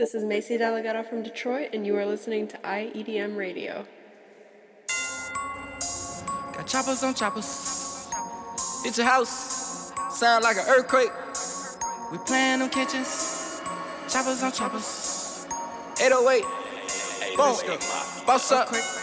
This is Maci Delaghetto from Detroit, and you are listening to IEDM Radio. Got choppers on choppers. Hit your house. Sound like an earthquake. We playing them kitchens. Choppers on choppers. 808. Boom. Boss up.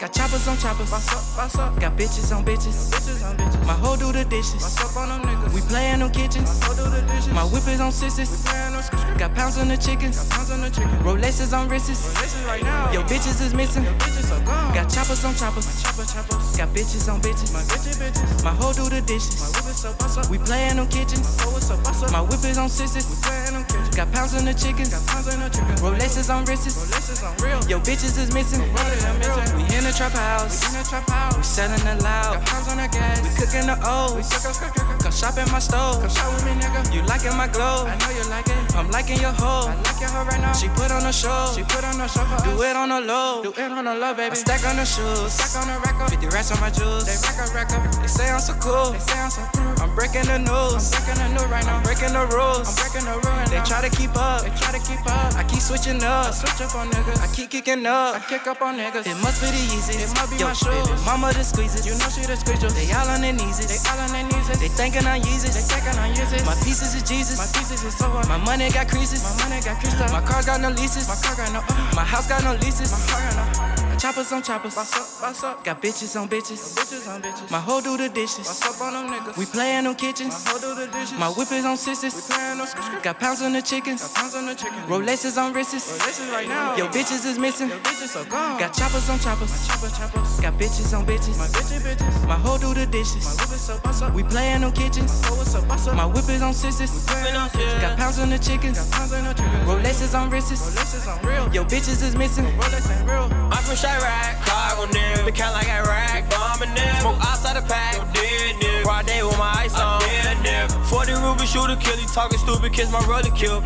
Got choppers on choppers. Boss up, boss up. Got bitches on bitches. Bitches on bitches. My hoe do the dishes. Boss up on them niggas. We playin' them kitchens. My do the dishes. My whip is on sisters. We Got pounds on the chickens. Got pounds on the chicken. Rolexes on wrists. Rolexes right now. Yo bitches is missing. Yo bitches are gone. Got choppers on choppers. My chopper choppers. Got bitches on bitches. My bitches bitches. My hoe do the dishes. My whip is so boss up. We playin' them kitchens. My is so boss up. My whip is on sisters. We playin' them kitchens. Got pounds on the chickens. Got pounds on the chicken. Rolexes on wrists. Rolexes on real. Yo bitches is missing. We in the trap house. We in the trap house. We selling the loud. Got pounds on the gas. We cooking the O's. We cook, cook, cook, Come shop at my store. Come shop with me, nigga. You liking my glow? I know you like it. I'm liking your hoe. I like your hoe right now. She put on a show. She put on a show for Do us. it on the low. Do it on the low, baby. I stack on the shoes. Stack on the record. 50 racks on my jewels. They rack a record. They say I'm so cool. They say I'm so cool. I'm breaking the news. I'm breaking the news right now. I'm breaking the rules. I'm breaking the rules. They try to keep up. They try to keep up. I keep switching up. I switch up on niggas. I keep kicking up. I kick up on niggas. It must be the Yeezys. It must be Yo, my shoes. Mama the squeezes. You know she the squeezes. They all on their knees. They all on their knees. They thinking I'm Yeezys. They thinking I'm Yeezys. My pieces is Jesus. My pieces is so hard. My money got creases. My money got creases. My car got no leases. My car got no. Uh, my house got no leases. My car got no. Choppers on choppers. What's up? What's up? Got bitches on bitches. Bitches on bitches. My hoe do the dishes. What's up on them niggas? We playin' them kitchens. My hoe do the dishes. My whip is on sisters. We playin' them Got pounds on the chickens. Got pounds on the chicken. Rolexes on wrists. Rolexes right now. Yo bitches is missing. Yo bitches are gone. Got choppers on choppers. My chopper choppers. Got bitches on bitches. My bitches bitches. My hoe do the dishes. My whip is up. We playin' them kitchens. My hoe is so up. My whip is on sisters. On sisters. Got pounds on the chickens. Got pounds on the chickens. Rolexes on wrists. Rolexes on real. Yo bitches is missing. Rolex ain't real. I'm from Chiraq. Car on them. Been count like I rack. Bombing them. Smoke outside the pack. No dead nigga. Broad day with my ice on. Dead nigga. 40 Ruby shooter kill. He talking stupid. Kiss my brother kill.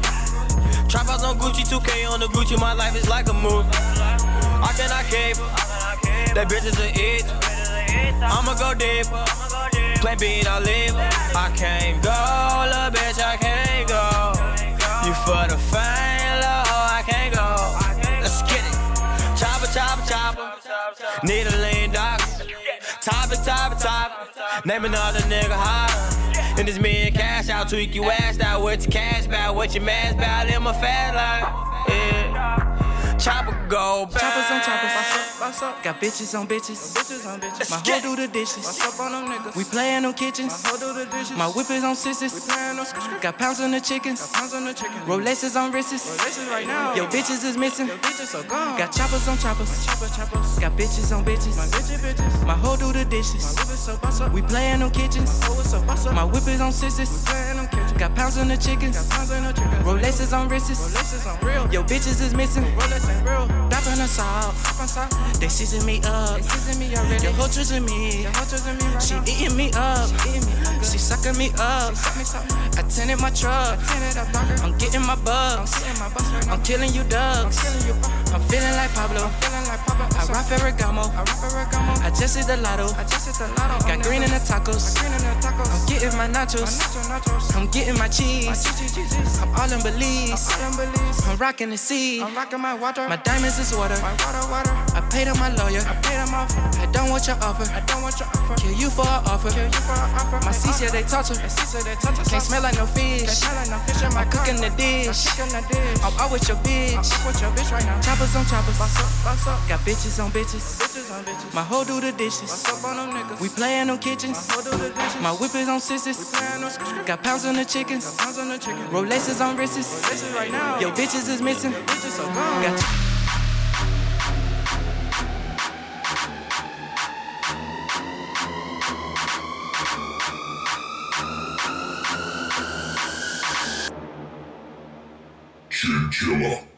Trap house on Gucci, 2K on the Gucci. My life is like a movie. I cannot cape. That bitch is an it. I'ma go deep. Plan B, I live. I can't go, little bitch, I can't go. You for the fame, low, I can't go. Let's get it. Chopper, chopper, chopper. Need a lean dog. Top it, top it, top Name another nigga high. And this me and cash out, tweak you ass out. What your cash bout, what your mask bout, in my fat life. Chopper go back. Choppers on choppers. What's up? What's up? Got bitches on bitches. Bitches on bitches. My hoe do the dishes. What's up on them niggas? We playin' them kitchens. My hoe do the dishes. My whip is on sisters. We playin' them Got pounds on the chickens. Got pounds on the chicken. Rolexes on wrists. Rolexes right now. Yo bitches is missing. Yo bitches are gone. Got choppers on choppers. My chopper choppers. Got bitches on bitches. My bitches bitches. My hoe do the dishes. My whip is so boss up. We playin' them kitchens. My hoe is so boss up. My whip is on sisters. We playin' them kitchens. Got pounds on the chickens. Got pounds on the chickens. Rolexes on wrists. Rolexes on real. Yo bitches is missing. Rolex ain't real. Drop on the. They season me up. They season me already. Your hoe choosing me. She eating me up. She sucking me up. I tinted my truck. I'm getting my bugs. I'm killing you ducks. I'm feeling like Pablo. I rap Ferragamo. I just hit the lotto. Got green in the tacos. I'm getting my nachos. I'm getting my cheese. I'm all in Belize. I'm rocking the sea. I'm rocking my water. My diamonds is water. My water, water. I paid on my lawyer. I paid him off. I don't want your offer. I don't want your offer. Kill you for an offer. Kill you for an offer. My yeah, they torture. They torture. Can't smell like no fish. Can't smell like no fish in my cooking the dish. I'm out with your bitch. I'm with your bitch right now. Choppers on choppers. Boss up, boss up. Got bitches on bitches. Bitches on bitches. My hoe do the dishes. Boss up on them niggas. We playin' them kitchens. My hoe do the dishes. My whip is on sisters. We them Got pounds on the chickens. Got pounds on the chicken. Rolexes on wrists. Rolexes right now. Yo, bitches is missing. Yo, bitches are gone. Got. Chinchilla.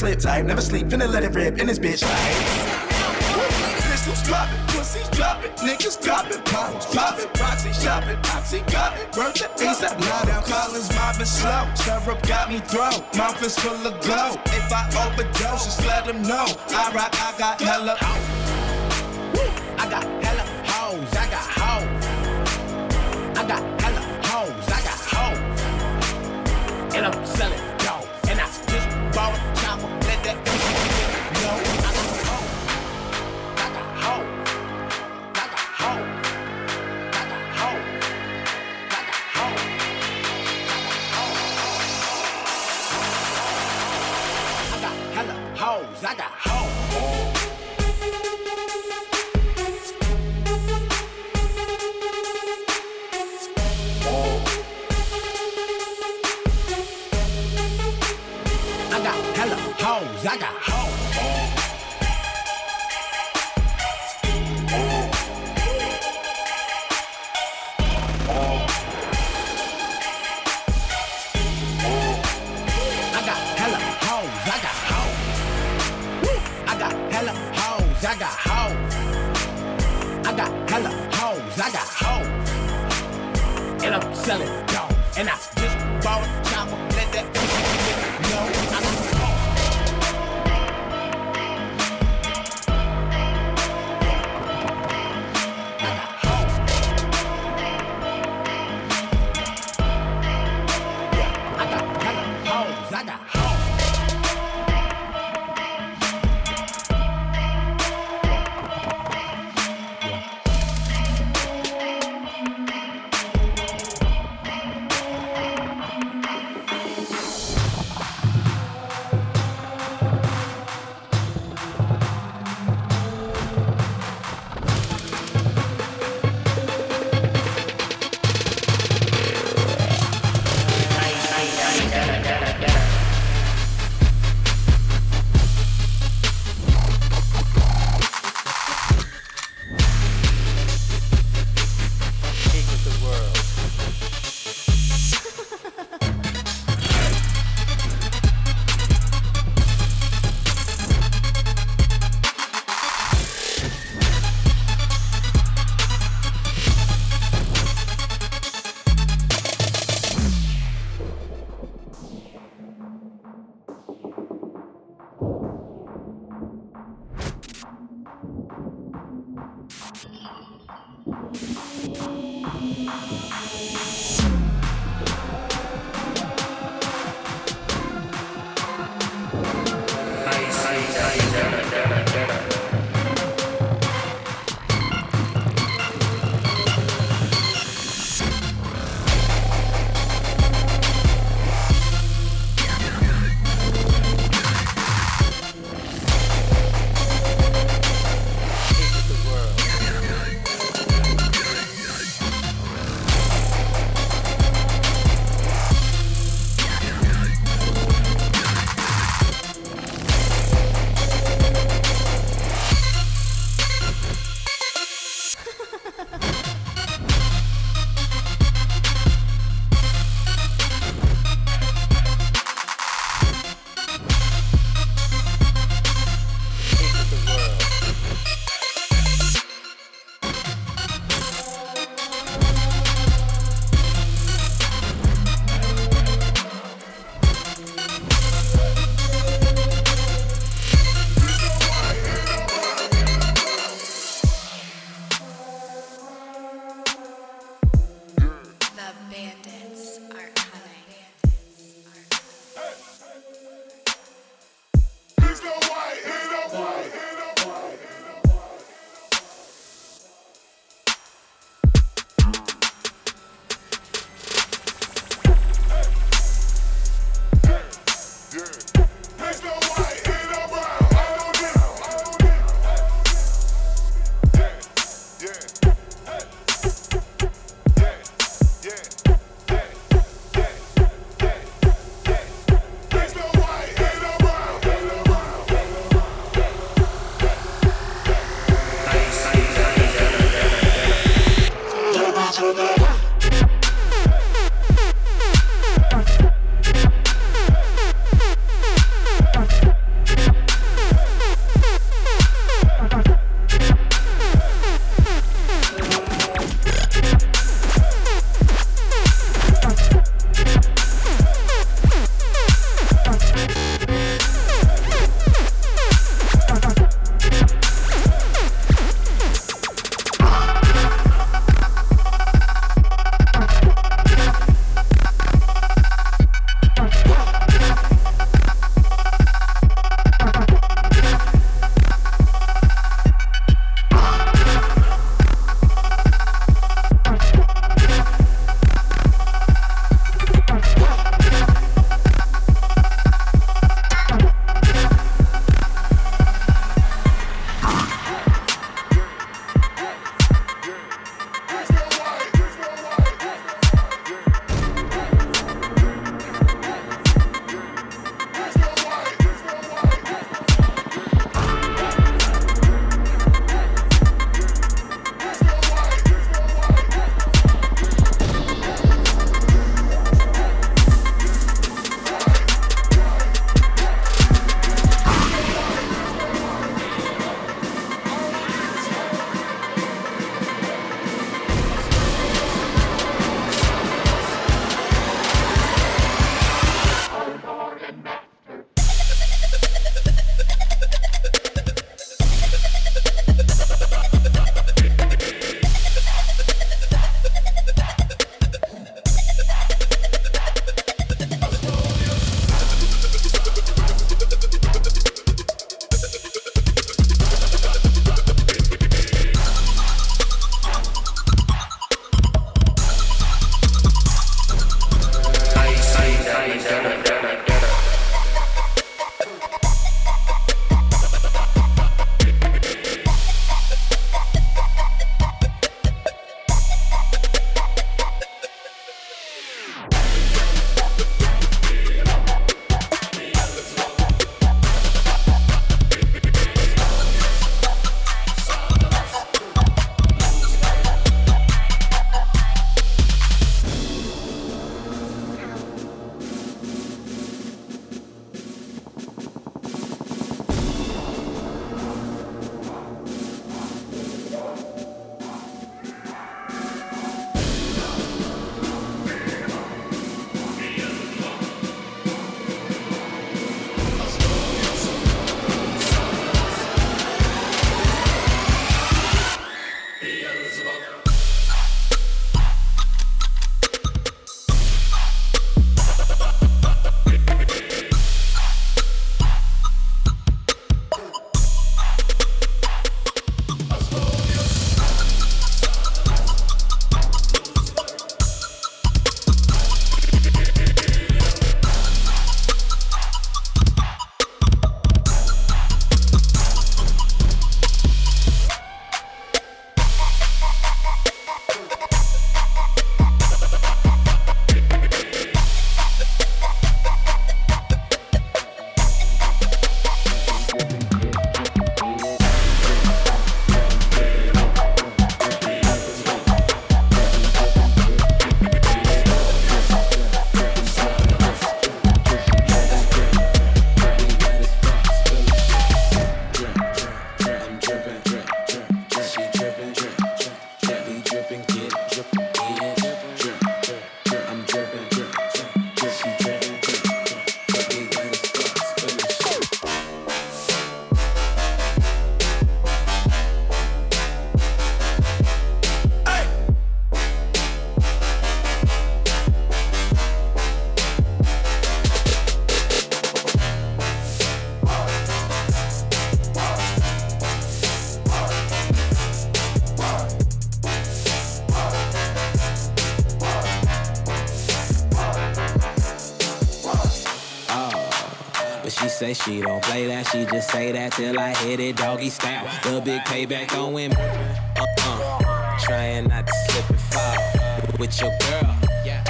slip type, never sleep, finna let it rip in this bitch. Pistols poppin', pussies droppin', niggas droppin', bottles poppin', proxy shoppin', oxy got it, worth the piece up, now down collins mobbin' slow, syrup got me throw, mouth is full of glow, if I overdose, just let them know, I rock, I got hella, she don't play that, she just say that till I hit it doggy style. The big payback on women. Uh-uh. Trying not to slip and fall with your girl.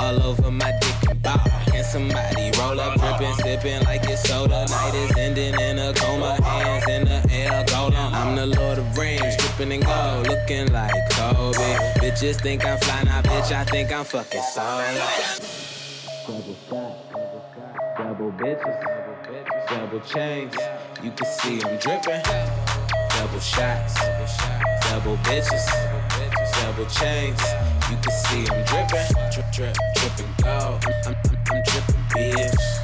All over my dick and ball. Can somebody roll up, dripping, sipping like it's soda? Night is ending in a coma, hands in the air, gold on. I'm the Lord of Rings, dripping in gold, looking like Kobe. Bitches think I'm fly, now bitch, I think I'm fucking solo. Double chains. You can see I'm dripping. Double shots, double bitches, double chains. You can see I'm dripping. Drip, drip, dripping gold. I'm, I'm, I'm, dripping, bitch.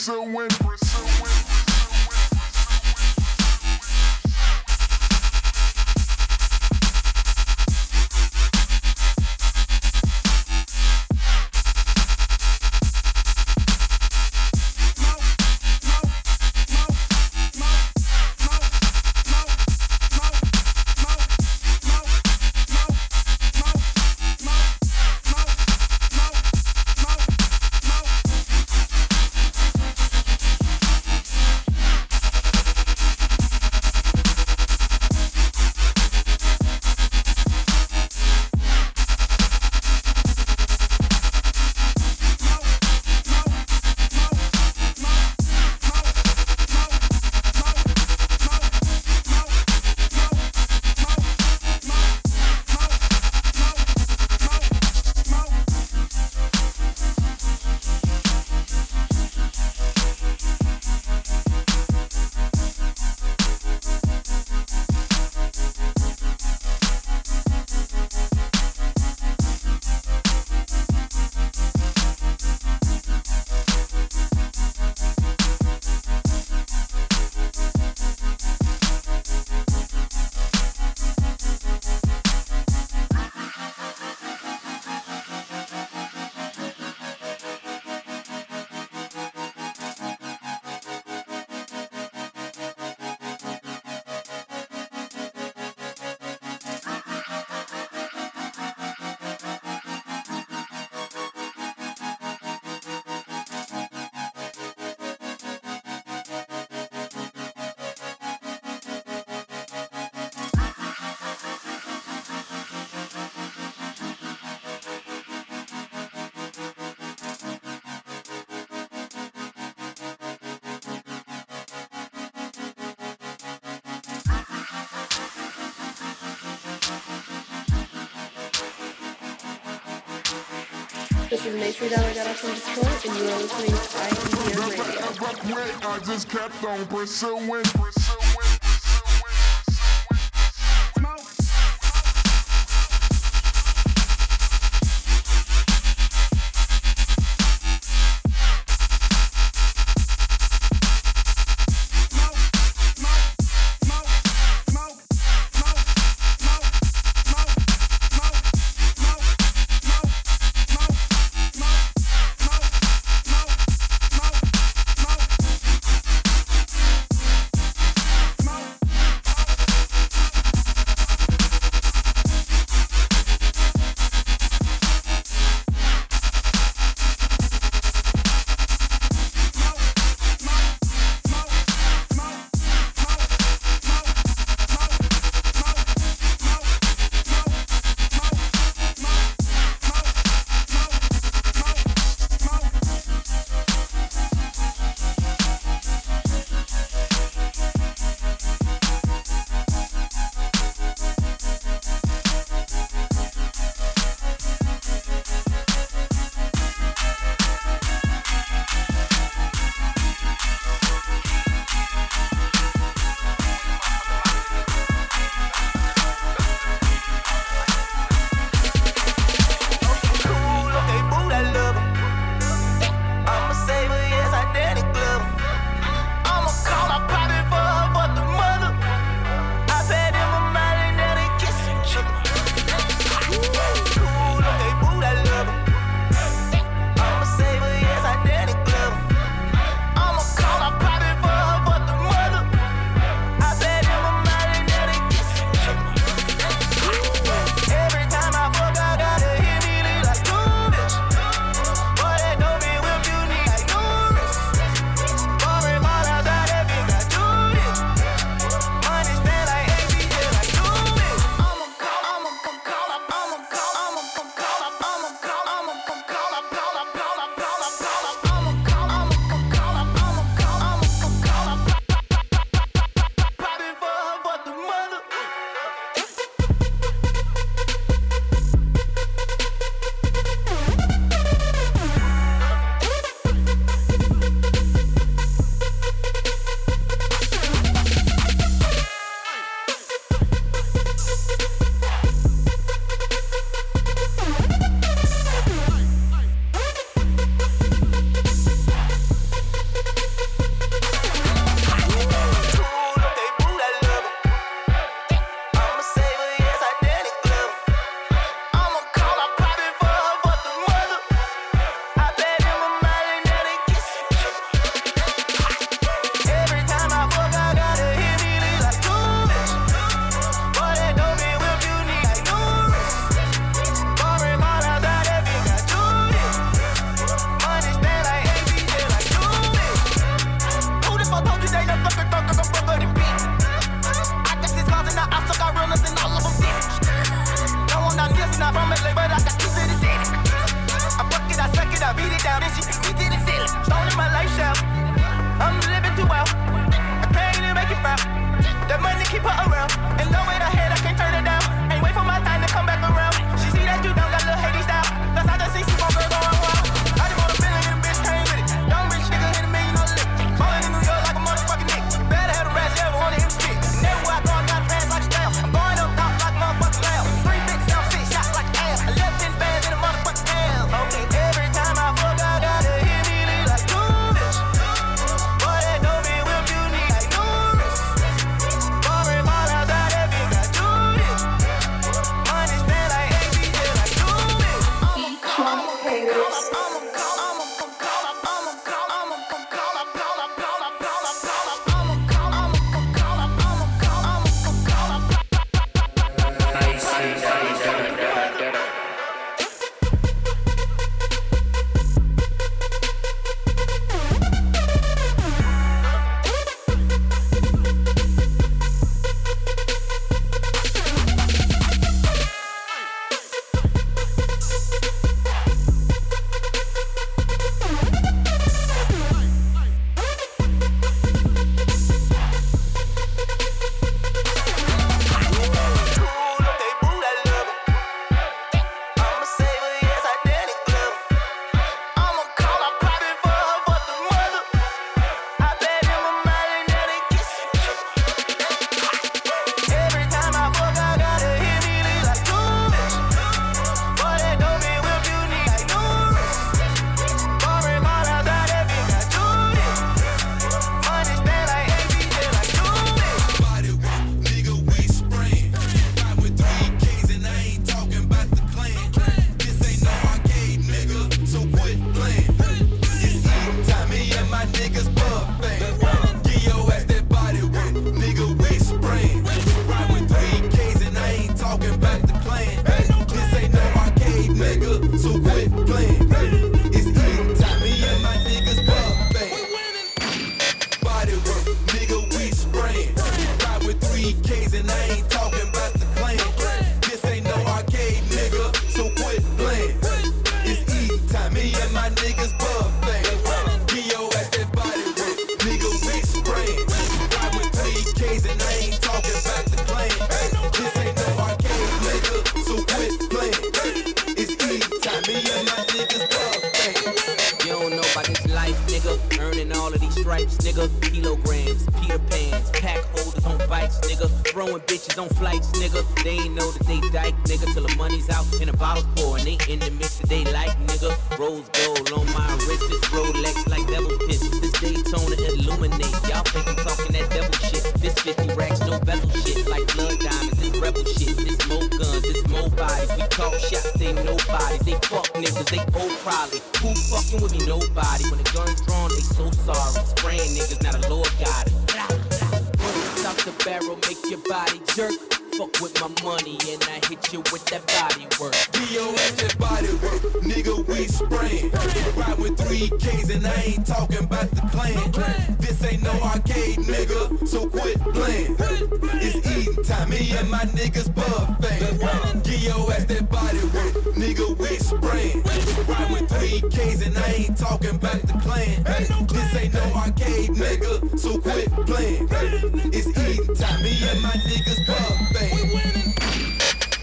Pursuing, pursuing. This is Maci Delaghetto from Detroit, and you are listening to IEDM Radio. I just kept on pursuing, pursuing. The money keep her Hey, this ain't no arcade, nigga, so quit playing. It's eating time. Me and my niggas pub bang.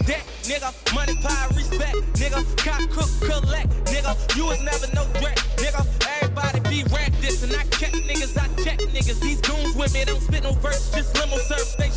That nigga, money pie, respect, nigga, cop, cook, collect, nigga, you was never no threat, nigga. Everybody be rap this, and I check niggas, I check niggas. These goons with me don't spit no verse, just limo serve. They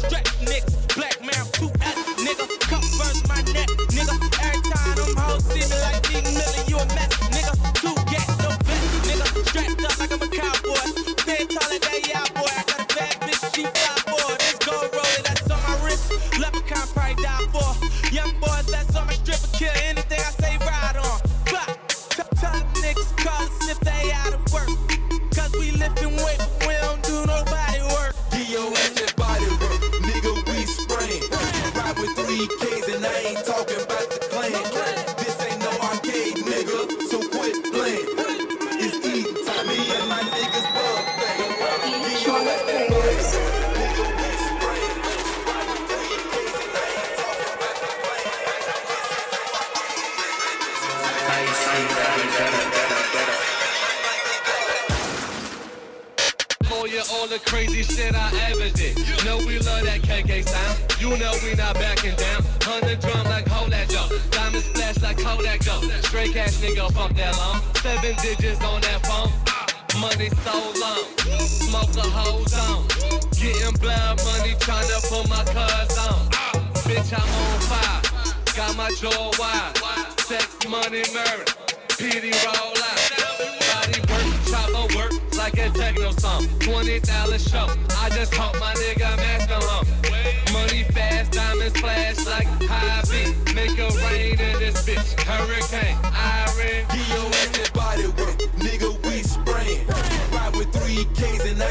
K's and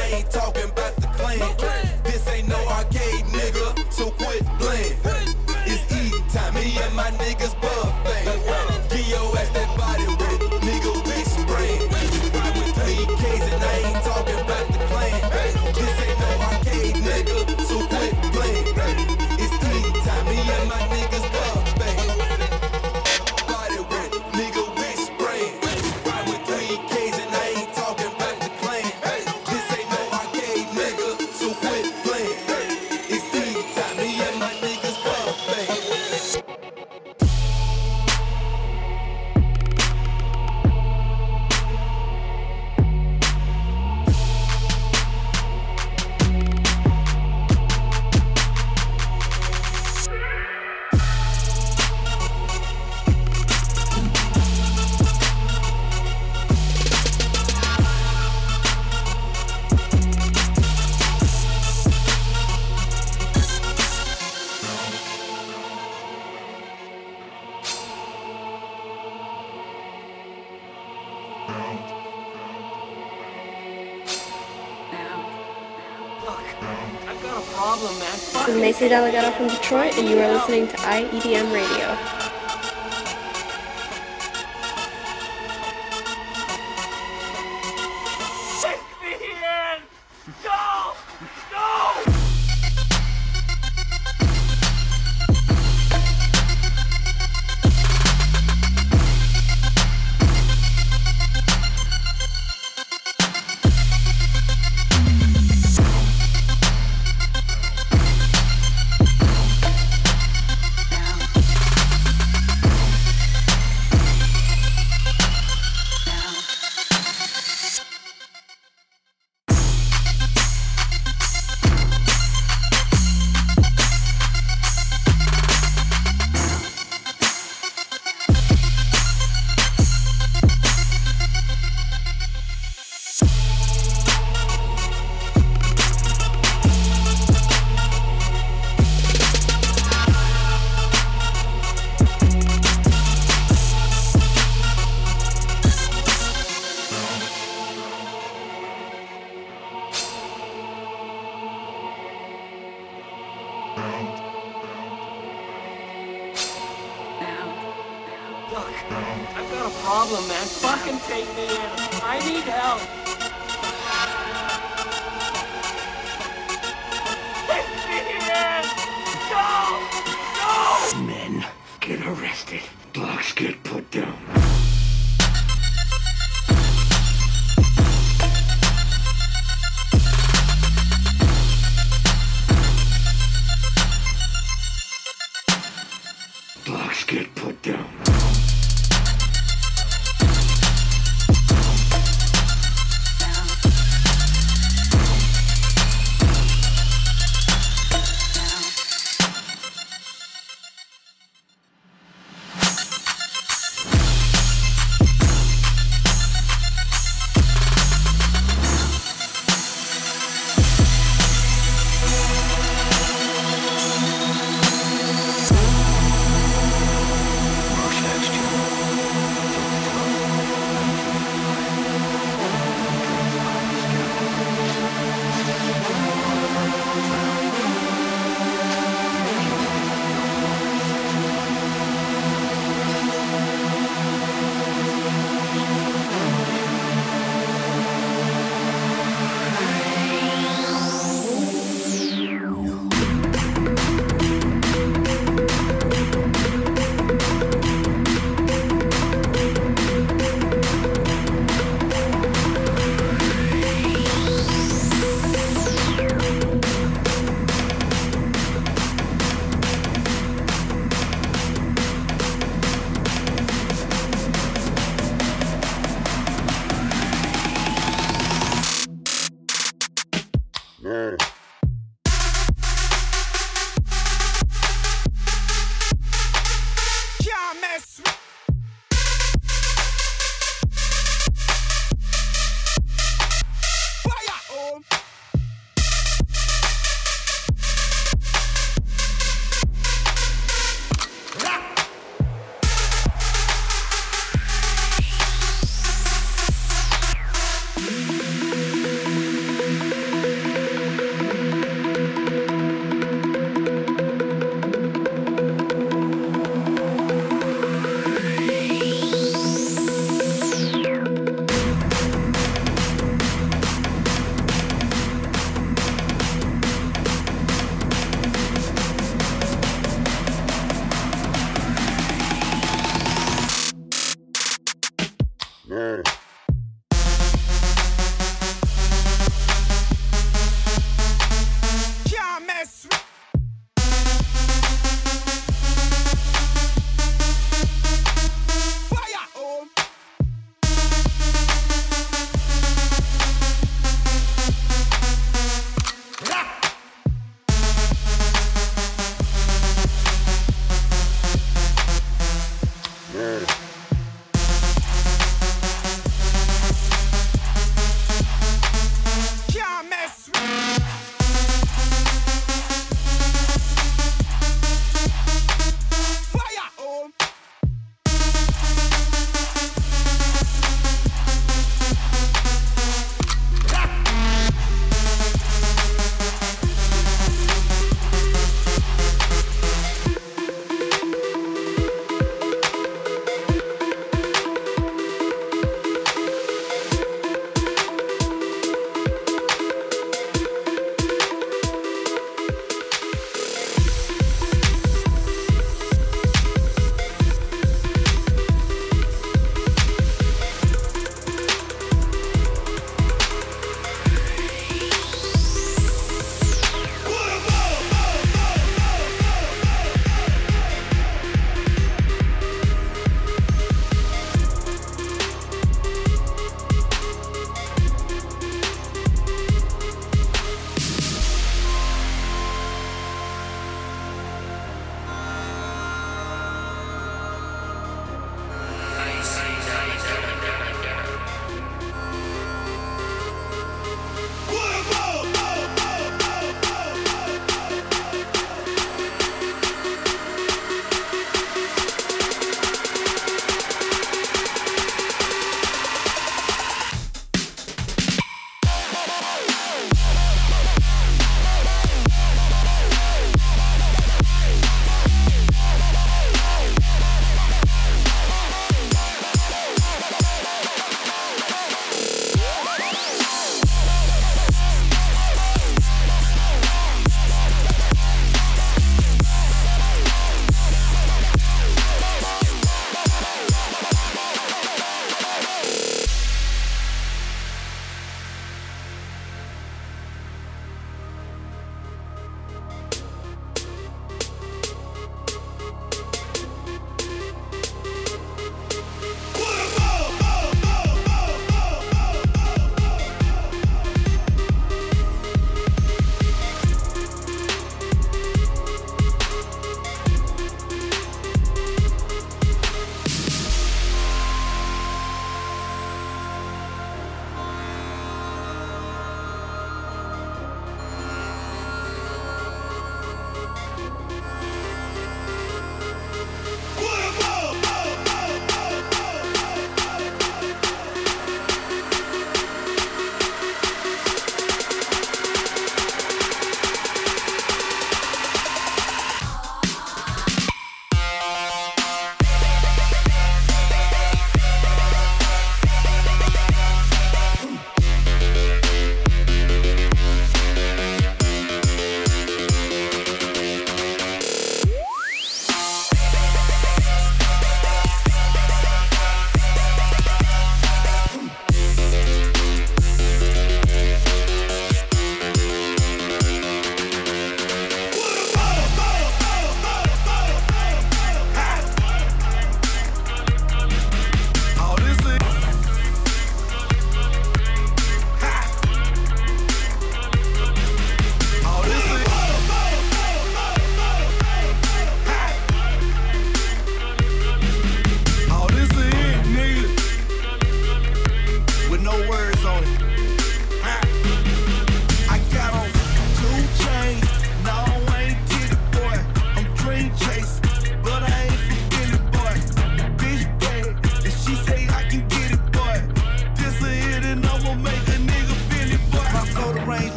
Joe Delaghetto from Detroit, and you are listening to IEDM Radio.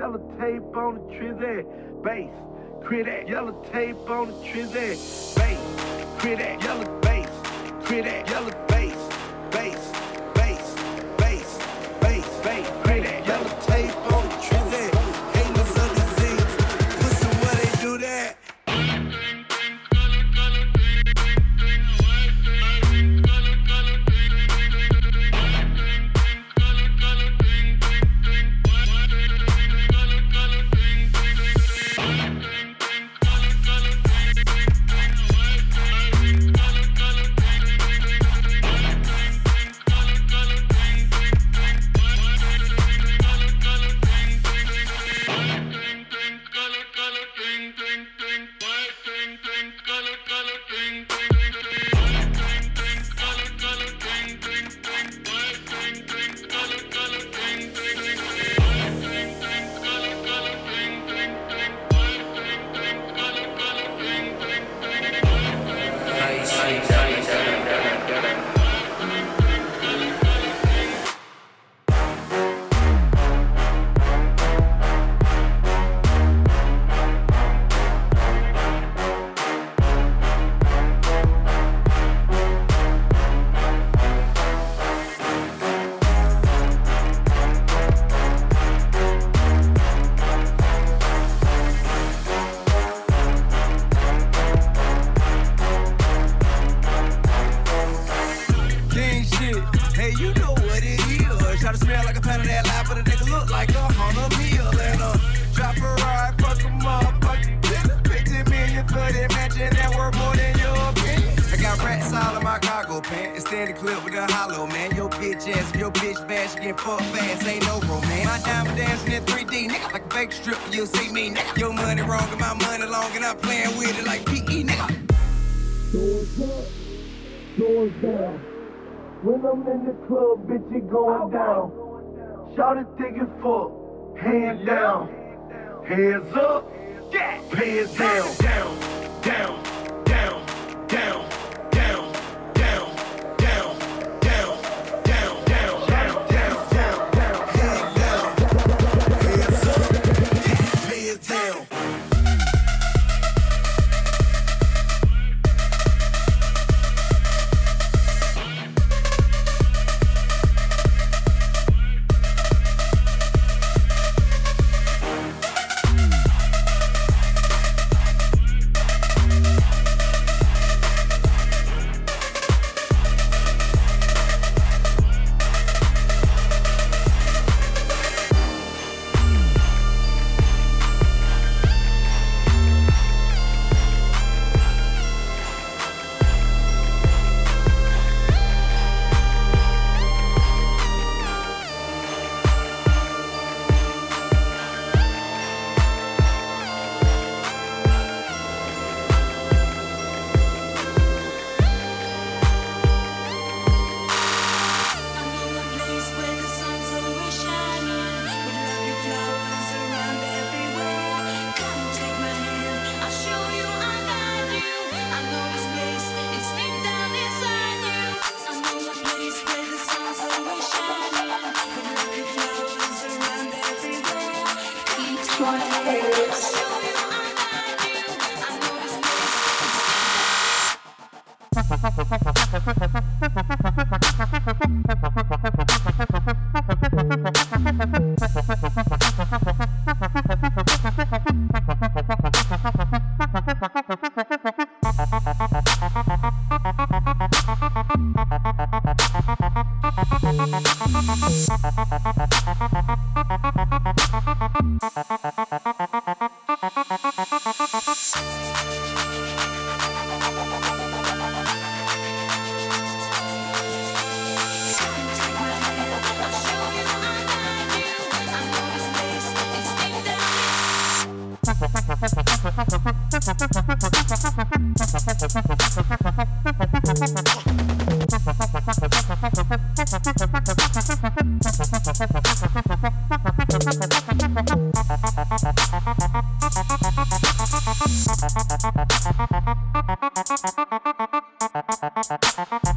yellow tape on the tree there, bass. create that yellow tape on the tree there, bass. create that yellow bass. create that yellow Y'all are digging for hand down, hands up, hands down. Thank you.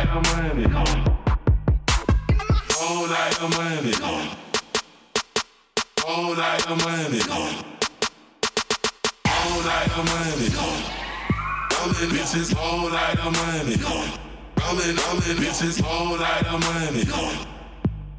like the money. Roll like the money. Roll like the money. Roll like the money. Rollin' bitches, roll like the money. Rollin', rollin' bitches, roll like the money.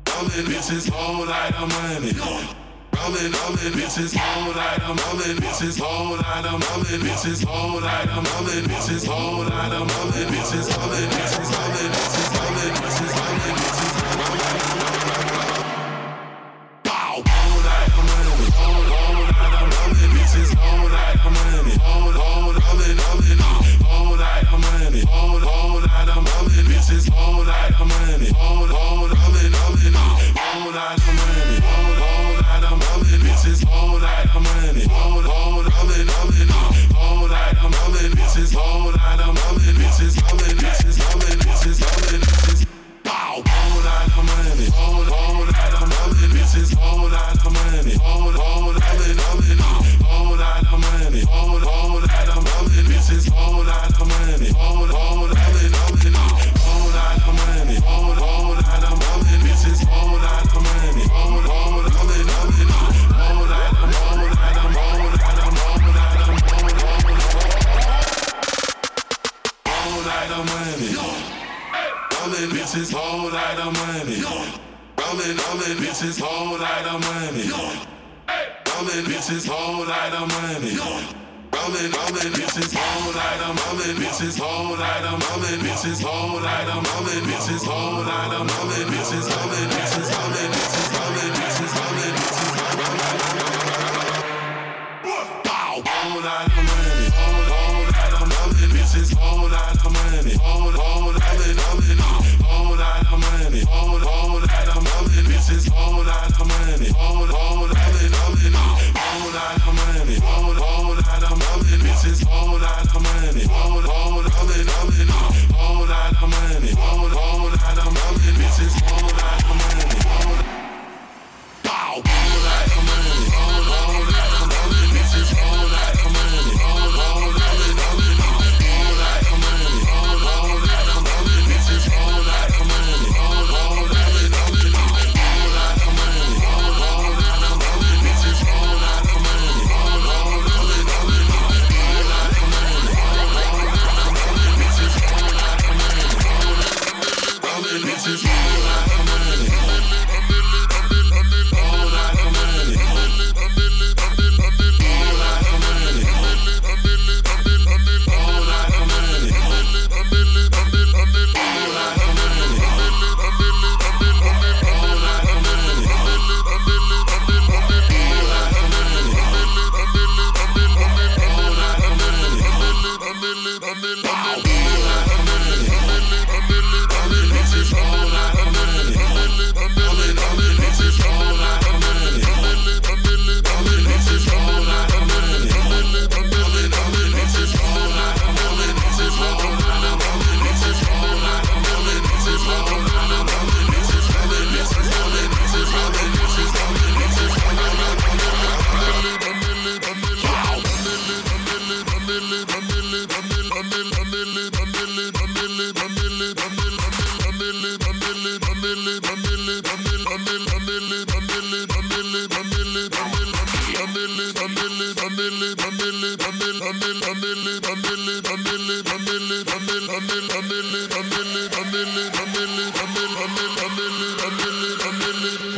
Rollin' bitches, roll like the money all in, all in, bitches, all night, I'm all in, bitches, all night, I'm all in, bitches, all night, I'm all in, bitches, all night, I'm all in, bitches, all in, bitches, all in, bitches, all in, bitches, all in, bitches, all in, bitches. Bow. All night, I'm running, all night, I'm running, bitches, all night, I'm running, all, all, all in, all in, all night, I'm running, all, all night, I'm running, bitches, all night, I'm running. bitches, whole lot of mumbling bitches, mumbling bitches, bitches, bitches. in, I'm bitches whole lot of money. I'm bitches whole lot of money. I'm in, I'm in bitches whole lot of I'm in bitches whole lot of I'm in bitches whole lot of I'm in bitches whole lot of I'm in bitches I'm in bitches I'm in bitches I'm in bitches I'm in bitches Whole lot of money, whole lot of money, bitches. Whole lot of money, whole whole lot of money, whole lot of money, whole whole. This is whole lot of money.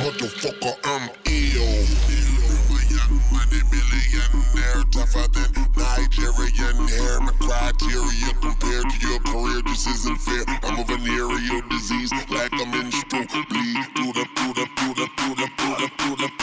Motherfucker, I'm ill. Billion, billionaire, tougher than Nigerian hair. My criteria compared to your career just isn't fair. I'm a venereal disease, like a menstrual bleed. Through the, the, the, the, the, the.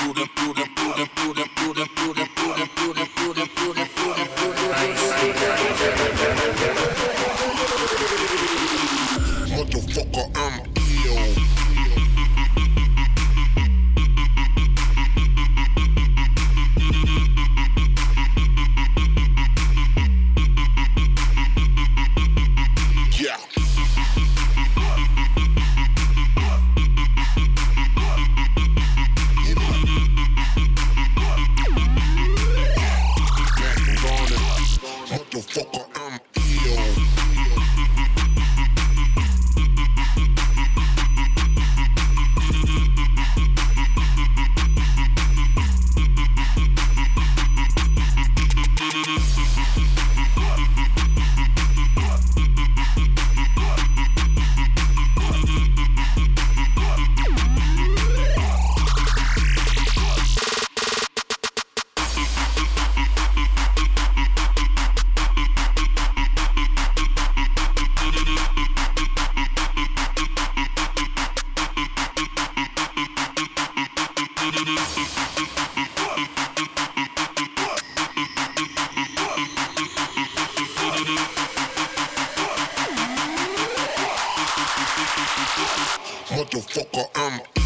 Motherfucker, I'm